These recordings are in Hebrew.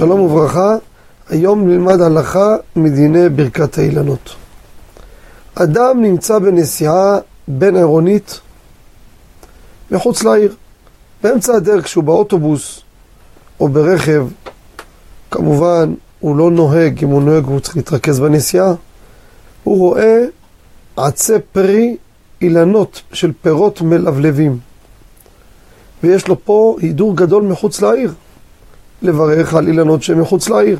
שלום וברכה, היום נלמד הלכה מדיני ברכת האילנות. אדם נמצא בנסיעה בין עירונית מחוץ לעיר. באמצע הדרך, כשהוא באוטובוס או ברכב, כמובן הוא לא נוהג, אם הוא נוהג הוא צריך להתרכז בנסיעה, הוא רואה עצי פרי אילנות של פירות מלבלבים. ויש לו פה הידור גדול מחוץ לעיר. לברך על אילנות שהם מחוץ לעיר.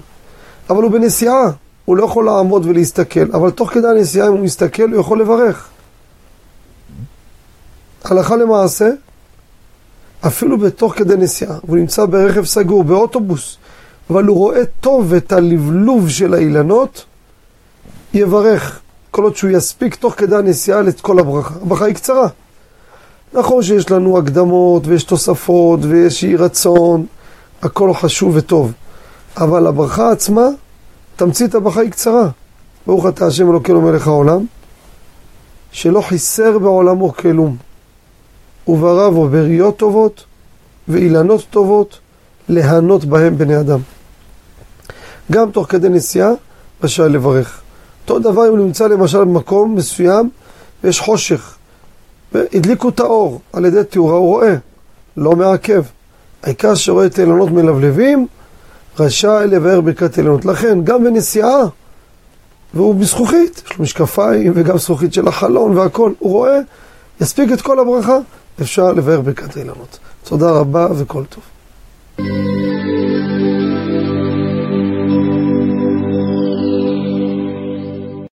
אבל הוא בנסיעה, הוא לא יכול לעמוד ולהסתכל, אבל תוך כדי הנסיעה אם הוא מסתכל הוא יכול לברך. הלכה למעשה, אפילו בתוך כדי נסיעה, הוא נמצא ברכב סגור, באוטובוס, אבל הוא רואה טוב את הלבלוב של האילנות, יברך, כל עוד שהוא יספיק תוך כדי הנסיעה את כל הברכה. הברכה היא קצרה. נכון שיש לנו הקדמות ויש תוספות ויש אי רצון, הכל חשוב וטוב. אבל הברכה עצמה, תמצית הברכה היא קצרה. ברוך אתה השם אלוקינו מלך העולם, שלא חיסר בעולמו כלום. וברא בו בריות טובות ואילנות טובות, להנות בהם בני אדם. גם תוך כדי נסיעה, רשאי לברך. אותו דבר אם נמצא למשל במקום מסוים ויש חושך, והדליקו את האור על ידי תאורה, הוא רואה, לא מעכב. העיקר שרואה את אילנות מלבלבים, רשאי לבאר ברכת אילנות. לכן, גם בנסיעה, והוא בזכוכית, יש לו משקפיים וגם זכוכית של החלון והכל, הוא רואה, יספיק את כל הברכה, אפשר לבאר ברכת אילנות. תודה רבה וכל טוב.